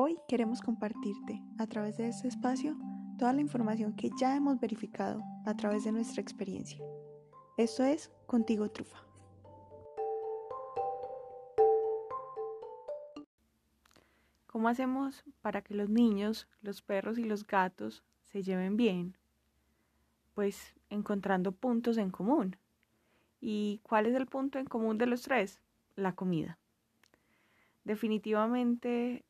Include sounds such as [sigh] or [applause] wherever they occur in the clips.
Hoy queremos compartirte, a través de este espacio, toda la información que ya hemos verificado a través de nuestra experiencia. Esto es Contigo Trufa. ¿Cómo hacemos para que los niños, los perros y los gatos se lleven bien? Pues encontrando puntos en común. ¿Y cuál es el punto en común de los tres? La comida. Definitivamente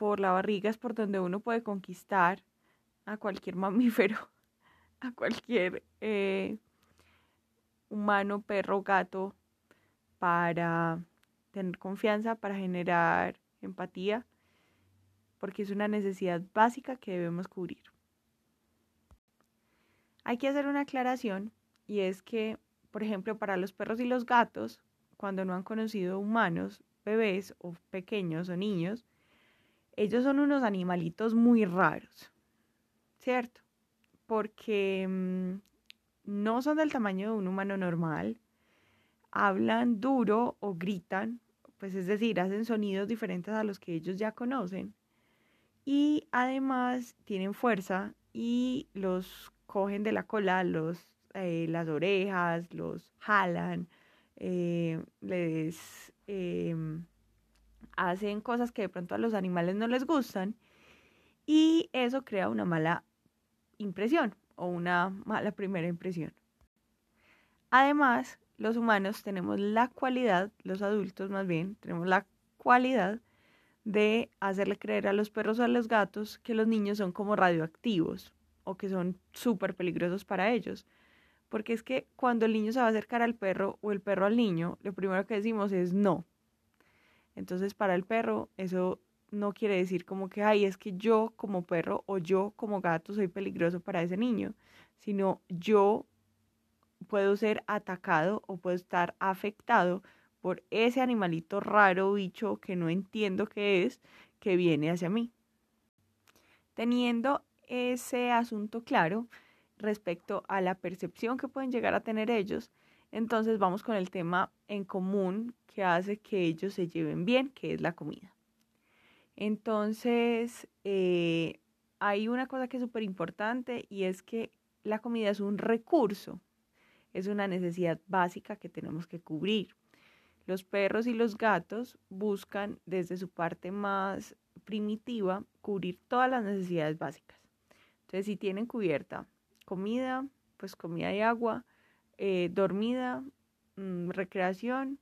por la barriga es por donde uno puede conquistar a cualquier [laughs] mamífero, a cualquier eh, humano, perro, gato, para tener confianza, para generar empatía, porque es una necesidad básica que debemos cubrir. Hay que hacer una aclaración y es que, por ejemplo, para los perros y los gatos, cuando no han conocido humanos, bebés o pequeños o niños, ellos son unos animalitos muy raros, ¿cierto? Porque mm, no son del tamaño de un humano normal, hablan duro o gritan, pues es decir, hacen sonidos diferentes a los que ellos ya conocen. Y además tienen fuerza y los cogen de la cola, los, eh, las orejas, los jalan, eh, les em, hacen cosas que de pronto a los animales no les gustan y eso crea una mala impresión o una mala primera impresión. Además, los humanos tenemos la cualidad, los adultos más bien, tenemos la cualidad de hacerle creer a los perros o a los gatos que los niños son como radioactivos o que son súper peligrosos para ellos. Porque es que cuando el niño se va a acercar al perro o el perro al niño, lo primero que decimos es no. Entonces para el perro eso no quiere decir como que, ay, es que yo como perro o yo como gato soy peligroso para ese niño, sino yo puedo ser atacado o puedo estar afectado por ese animalito raro, bicho que no entiendo qué es, que viene hacia mí. Teniendo ese asunto claro respecto a la percepción que pueden llegar a tener ellos, entonces vamos con el tema en común que hace que ellos se lleven bien, que es la comida. Entonces, eh, hay una cosa que es súper importante y es que la comida es un recurso, es una necesidad básica que tenemos que cubrir. Los perros y los gatos buscan desde su parte más primitiva cubrir todas las necesidades básicas. Entonces, si tienen cubierta comida, pues comida y agua, eh, dormida, mm, recreación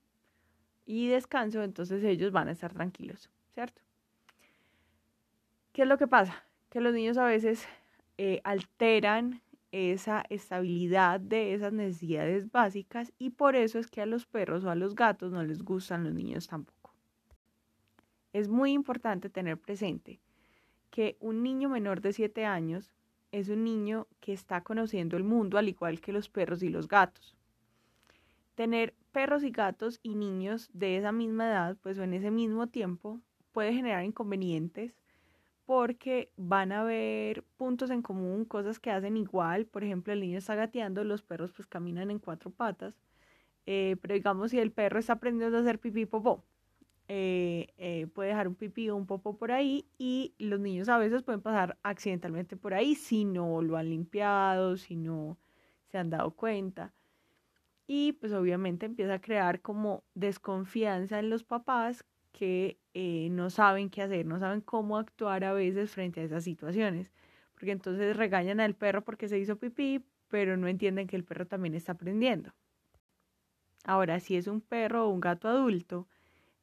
y descanso, entonces ellos van a estar tranquilos, ¿cierto? ¿Qué es lo que pasa? Que los niños a veces eh, alteran esa estabilidad de esas necesidades básicas y por eso es que a los perros o a los gatos no les gustan los niños tampoco. Es muy importante tener presente que un niño menor de 7 años es un niño que está conociendo el mundo al igual que los perros y los gatos. Tener perros y gatos y niños de esa misma edad, pues en ese mismo tiempo, puede generar inconvenientes porque van a haber puntos en común, cosas que hacen igual. Por ejemplo, el niño está gateando, los perros pues caminan en cuatro patas. Eh, pero digamos, si el perro está aprendiendo a hacer pipí popó, eh, eh, puede dejar un pipí o un popo por ahí y los niños a veces pueden pasar accidentalmente por ahí si no lo han limpiado, si no se han dado cuenta. Y pues obviamente empieza a crear como desconfianza en los papás que eh, no saben qué hacer, no saben cómo actuar a veces frente a esas situaciones. Porque entonces regañan al perro porque se hizo pipí, pero no entienden que el perro también está aprendiendo. Ahora, si es un perro o un gato adulto,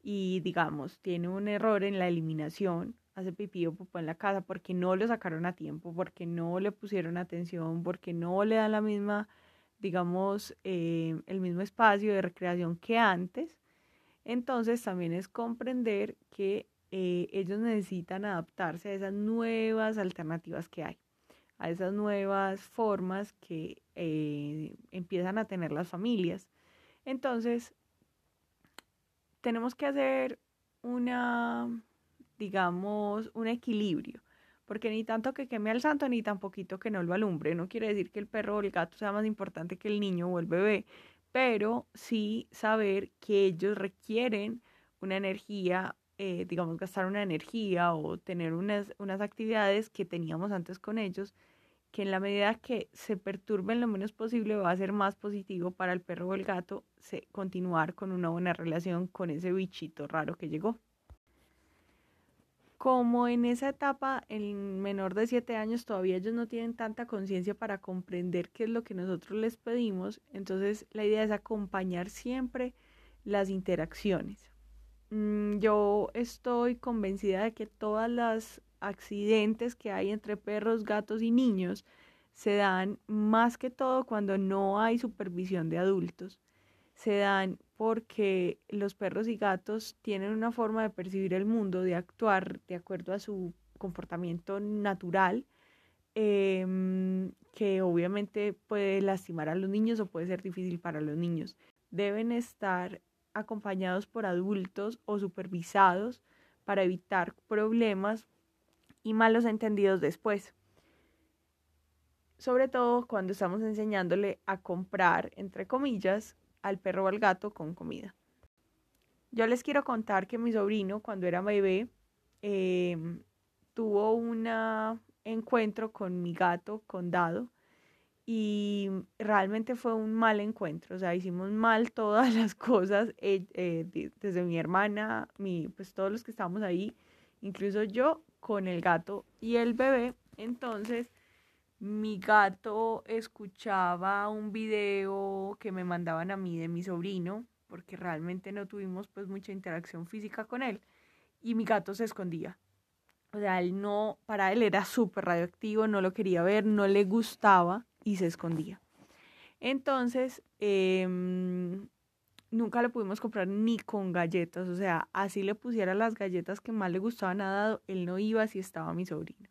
y digamos tiene un error en la eliminación, hace pipí o popó en la casa porque no lo sacaron a tiempo, porque no le pusieron atención, porque no le dan la misma, digamos, eh, el mismo espacio de recreación que antes, entonces también es comprender que eh, ellos necesitan adaptarse a esas nuevas alternativas que hay, a esas nuevas formas que eh, empiezan a tener las familias. Entonces, tenemos que hacer una, digamos, un equilibrio, porque ni tanto que queme al santo, ni tan poquito que no lo alumbre. No quiere decir que el perro o el gato sea más importante que el niño o el bebé, pero sí saber que ellos requieren una energía eh, digamos, gastar una energía o tener unas, unas actividades que teníamos antes con ellos, que en la medida que se perturben lo menos posible va a ser más positivo para el perro o el gato se, continuar con una buena relación con ese bichito raro que llegó. Como en esa etapa, el menor de 7 años todavía ellos no tienen tanta conciencia para comprender qué es lo que nosotros les pedimos, entonces la idea es acompañar siempre las interacciones. Mm, yo estoy convencida de que todas las accidentes que hay entre perros, gatos y niños se dan más que todo cuando no hay supervisión de adultos. Se dan porque los perros y gatos tienen una forma de percibir el mundo, de actuar de acuerdo a su comportamiento natural, em, que obviamente puede lastimar a los niños o puede ser difícil para los niños. Deben estar acompañados por adultos o supervisados para evitar problemas y malos entendidos después. Sobre todo cuando estamos enseñándole a comprar, entre comillas, al perro o al gato con comida. Yo les quiero contar que mi sobrino, cuando era bebé, em, tuvo un encuentro con mi gato, con Dado, y realmente fue un mal encuentro, o sea, hicimos mal [laughs] todas las cosas, eh, eh, desde mi hermana, mi, pues todos los que estábamos ahí, incluso yo con el gato y el bebé, entonces mi gato escuchaba un video que me mandaban a mí de mi sobrino, porque realmente no tuvimos pues mucha interacción física con él, y mi gato se escondía. O sea, él no, para él era súper radioactivo, no lo quería ver, no le gustaba y se escondía. Entonces, em, nunca le pudimos comprar ni con galletas, o sea, así le pusiera las galletas que más le gustaban a Dado, él no iba si estaba mi sobrino.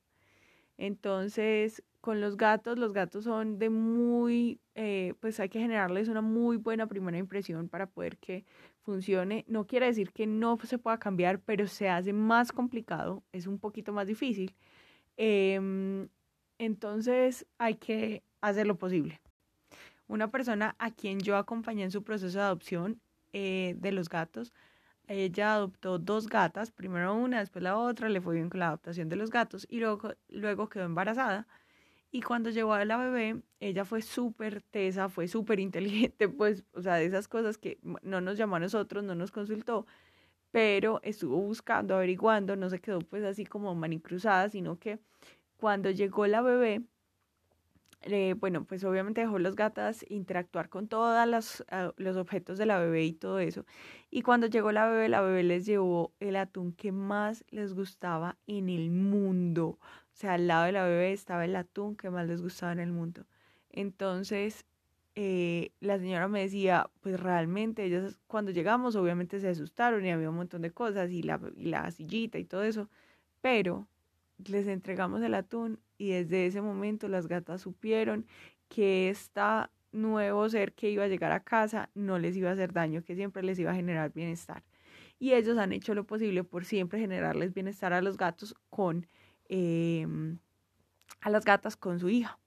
Entonces, con los gatos, los gatos son de muy, eh, pues hay que generarles una muy buena primera impresión para poder que funcione. No quiere decir que no se pueda cambiar, pero se hace más complicado, es un poquito más difícil. Em, entonces hay que hacer lo posible. Una persona a quien yo acompañé en su proceso de adopción eh, de los gatos, ella adoptó dos gatas, primero una, después la otra, le fue bien con la adoptación de los gatos y luego, luego quedó embarazada. Y cuando llegó a la bebé, ella fue súper tesa, fue súper inteligente, [laughs] pues, o sea, de esas cosas que no nos llamó a nosotros, no nos consultó, pero estuvo buscando, averiguando, no se quedó pues así como manicruzada, sino que cuando llegó la bebé, eh, bueno, pues obviamente dejó las gatas interactuar con todos los, ah, los objetos de la bebé y todo eso. Y cuando llegó la bebé, la bebé les llevó el atún que más les gustaba en el mundo. O sea, al lado de la bebé estaba el atún que más les gustaba en el mundo. Entonces, eh, la señora me decía, pues realmente ellas cuando llegamos obviamente se asustaron y había un montón de cosas y la, y la sillita y todo eso, pero les entregamos el atún y desde ese momento las gatas supieron que este nuevo ser que iba a llegar a casa no les iba a hacer daño, que siempre les iba a generar bienestar. Y ellos han hecho lo posible por siempre generarles bienestar a los gatos con, em, a las gatas con su hija.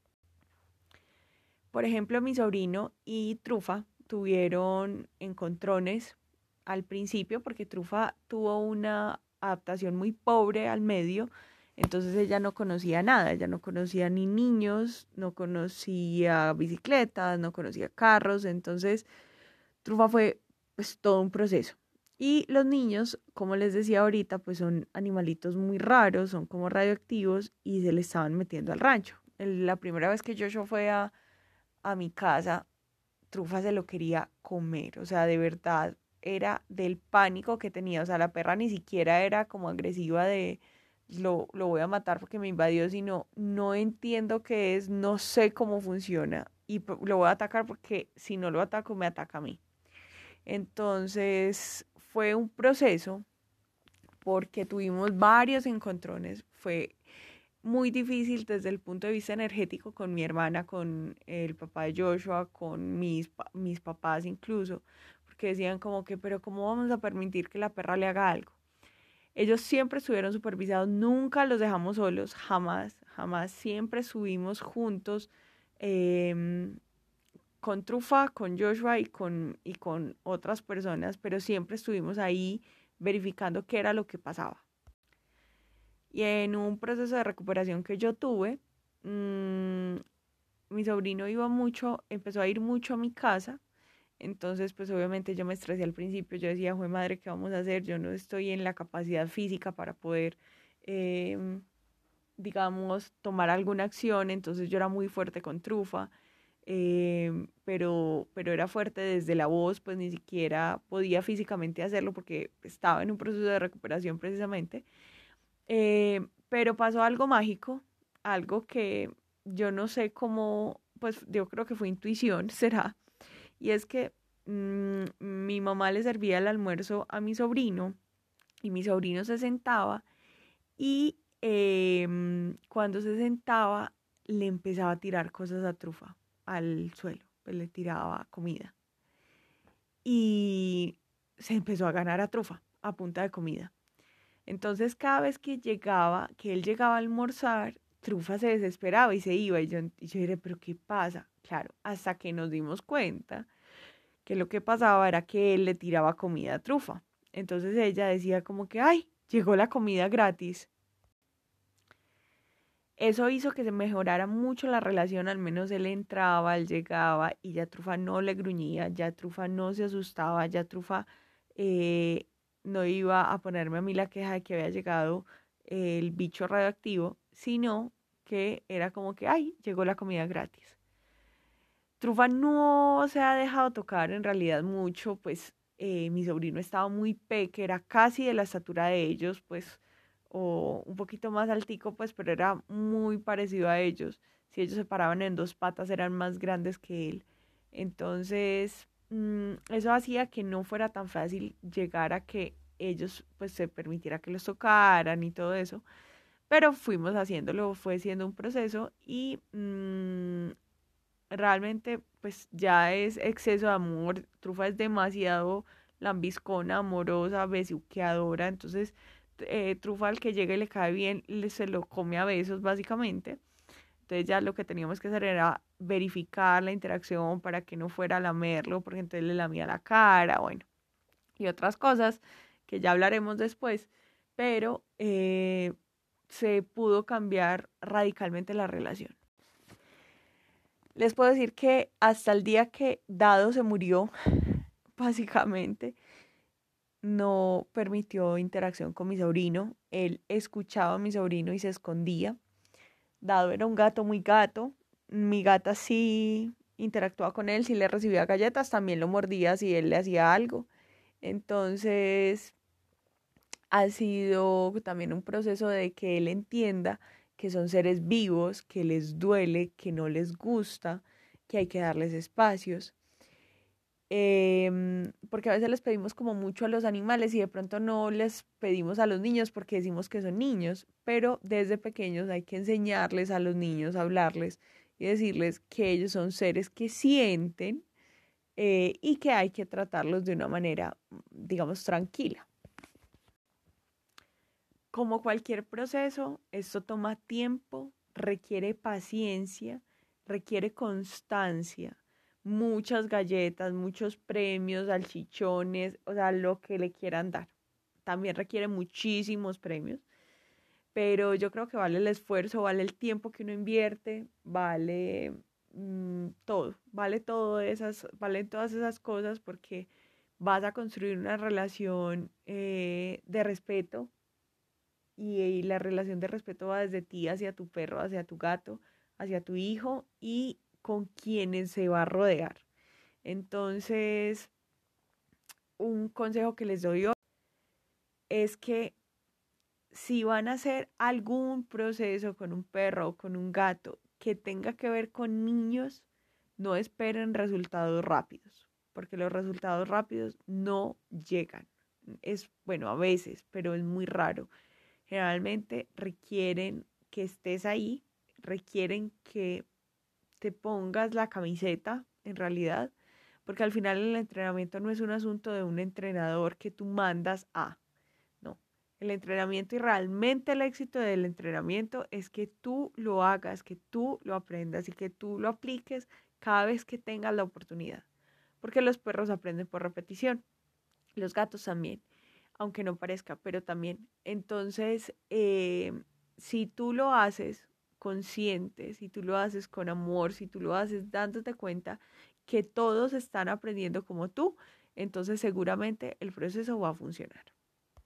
Por ejemplo, mi sobrino y Trufa tuvieron encontrones al principio porque Trufa tuvo una adaptación muy pobre al medio entonces ella no conocía nada, ella no conocía ni niños, no conocía bicicletas, no conocía carros, entonces Trufa fue pues todo un proceso. Y los niños, como les decía ahorita, pues son animalitos muy raros, son como radioactivos y se le estaban metiendo al rancho. La primera vez que Joshua fue a, a mi casa, Trufa se lo quería comer, o sea, de verdad era del pánico que tenía, o sea, la perra ni siquiera era como agresiva de, lo, lo voy a matar porque me invadió, sino no entiendo qué es, no sé cómo funciona y lo voy a atacar porque si no lo ataco me ataca a mí. Entonces fue un proceso porque tuvimos varios encontrones, fue muy difícil desde el punto de vista energético con mi hermana, con el papá de Joshua, con mis, mis papás incluso, porque decían como que, pero ¿cómo vamos a permitir que la perra le haga algo? Ellos siempre estuvieron supervisados, nunca los dejamos solos, jamás, jamás, siempre subimos juntos em, con Trufa, con Joshua y con, y con otras personas, pero siempre estuvimos ahí verificando qué era lo que pasaba. Y en un proceso de recuperación que yo tuve, mmm, mi sobrino iba mucho, empezó a ir mucho a mi casa. Entonces, pues obviamente yo me estresé al principio. Yo decía, joder madre, ¿qué vamos a hacer? Yo no estoy en la capacidad física para poder, eh, digamos, tomar alguna acción. Entonces yo era muy fuerte con trufa. Eh, pero, pero era fuerte desde la voz, pues ni siquiera podía físicamente hacerlo porque estaba en un proceso de recuperación precisamente. Eh, pero pasó algo mágico, algo que yo no sé cómo, pues yo creo que fue intuición, [laughs] será. Y es que mmm, mi mamá le servía el almuerzo a mi sobrino y mi sobrino se sentaba y eh, cuando se sentaba le empezaba a tirar cosas a trufa al suelo, pues le tiraba comida. Y se empezó a ganar a trufa a punta de comida. Entonces cada vez que llegaba, que él llegaba a almorzar, Trufa se desesperaba y se iba. Y yo, y yo pero ¿qué pasa? Claro, hasta que nos dimos cuenta que lo que pasaba era que él le tiraba comida a Trufa. Entonces ella decía como que, ay, llegó la comida gratis. Eso hizo que se mejorara mucho la relación, al menos él entraba, él llegaba y ya Trufa no le gruñía, ya Trufa no se asustaba, ya Trufa eh, no iba a ponerme a mí la queja de que había llegado el bicho radioactivo, sino que era como que, ay, llegó la comida gratis. Trufa no se ha dejado tocar en realidad mucho, pues eh, mi sobrino estaba muy peque, era casi de la estatura de ellos, pues, o un poquito más altico, pues, pero era muy parecido a ellos. Si ellos se paraban en dos patas, eran más grandes que él. Entonces, mm, eso hacía que no fuera tan fácil llegar a que ellos, pues, se permitiera que los tocaran y todo eso. Pero fuimos haciéndolo, fue siendo un proceso y mmm, realmente pues ya es exceso de amor. Trufa es demasiado lambiscona, amorosa, besuqueadora. Entonces, eh, Trufa al que llega y le cae bien, le, se lo come a besos básicamente. Entonces ya lo que teníamos que hacer era verificar la interacción para que no fuera a lamerlo, porque entonces le lamía la cara, bueno, y otras cosas que ya hablaremos después. Pero eh, se pudo cambiar radicalmente la relación. Les puedo decir que hasta el día que Dado se murió, [sighs] básicamente, no permitió interacción con mi sobrino. Él escuchaba a mi sobrino y se escondía. Dado era un gato muy gato. Mi gata sí interactuaba con él, si le recibía galletas, también lo mordía si él le hacía algo. Entonces, ha sido también un proceso de que él entienda que son seres vivos, que les duele, que no les gusta, que hay que darles espacios. Em, porque a veces les pedimos como mucho a los animales y de pronto no les pedimos a los niños porque decimos que son niños, pero desde pequeños hay que enseñarles a los niños hablarles y decirles que ellos son seres que sienten eh, y que hay que tratarlos de una manera, digamos, tranquila. Como cualquier proceso, esto toma tiempo, requiere paciencia, requiere constancia, muchas galletas, muchos premios, salchichones, o sea, lo que le quieran dar. También requiere muchísimos premios, pero yo creo que vale el esfuerzo, vale el tiempo que uno invierte, vale mm, todo, vale todo esas, valen todas esas cosas porque vas a construir una relación eh, de respeto, y, la relación de respeto va desde ti hacia tu perro, hacia tu gato, hacia tu hijo y con quienes se va a rodear. Entonces, un consejo que les doy es que si van a hacer algún proceso con un perro o con un gato que tenga que ver con niños, no esperen resultados rápidos, porque los resultados rápidos no llegan. Es bueno, a veces, pero es muy raro generalmente requieren que estés ahí, requieren que te pongas la camiseta en realidad, porque al final el entrenamiento no es un asunto de un entrenador que tú mandas a, no. El entrenamiento y realmente el éxito del entrenamiento es que tú lo hagas, que tú lo aprendas y que tú lo apliques cada vez que tengas la oportunidad, porque los perros aprenden por repetición, los gatos también. Aunque no parezca, pero también. Entonces, eh, si tú lo haces consciente, si tú lo haces con amor, si tú lo haces dándote cuenta que todos están aprendiendo como tú, entonces seguramente el proceso va a funcionar.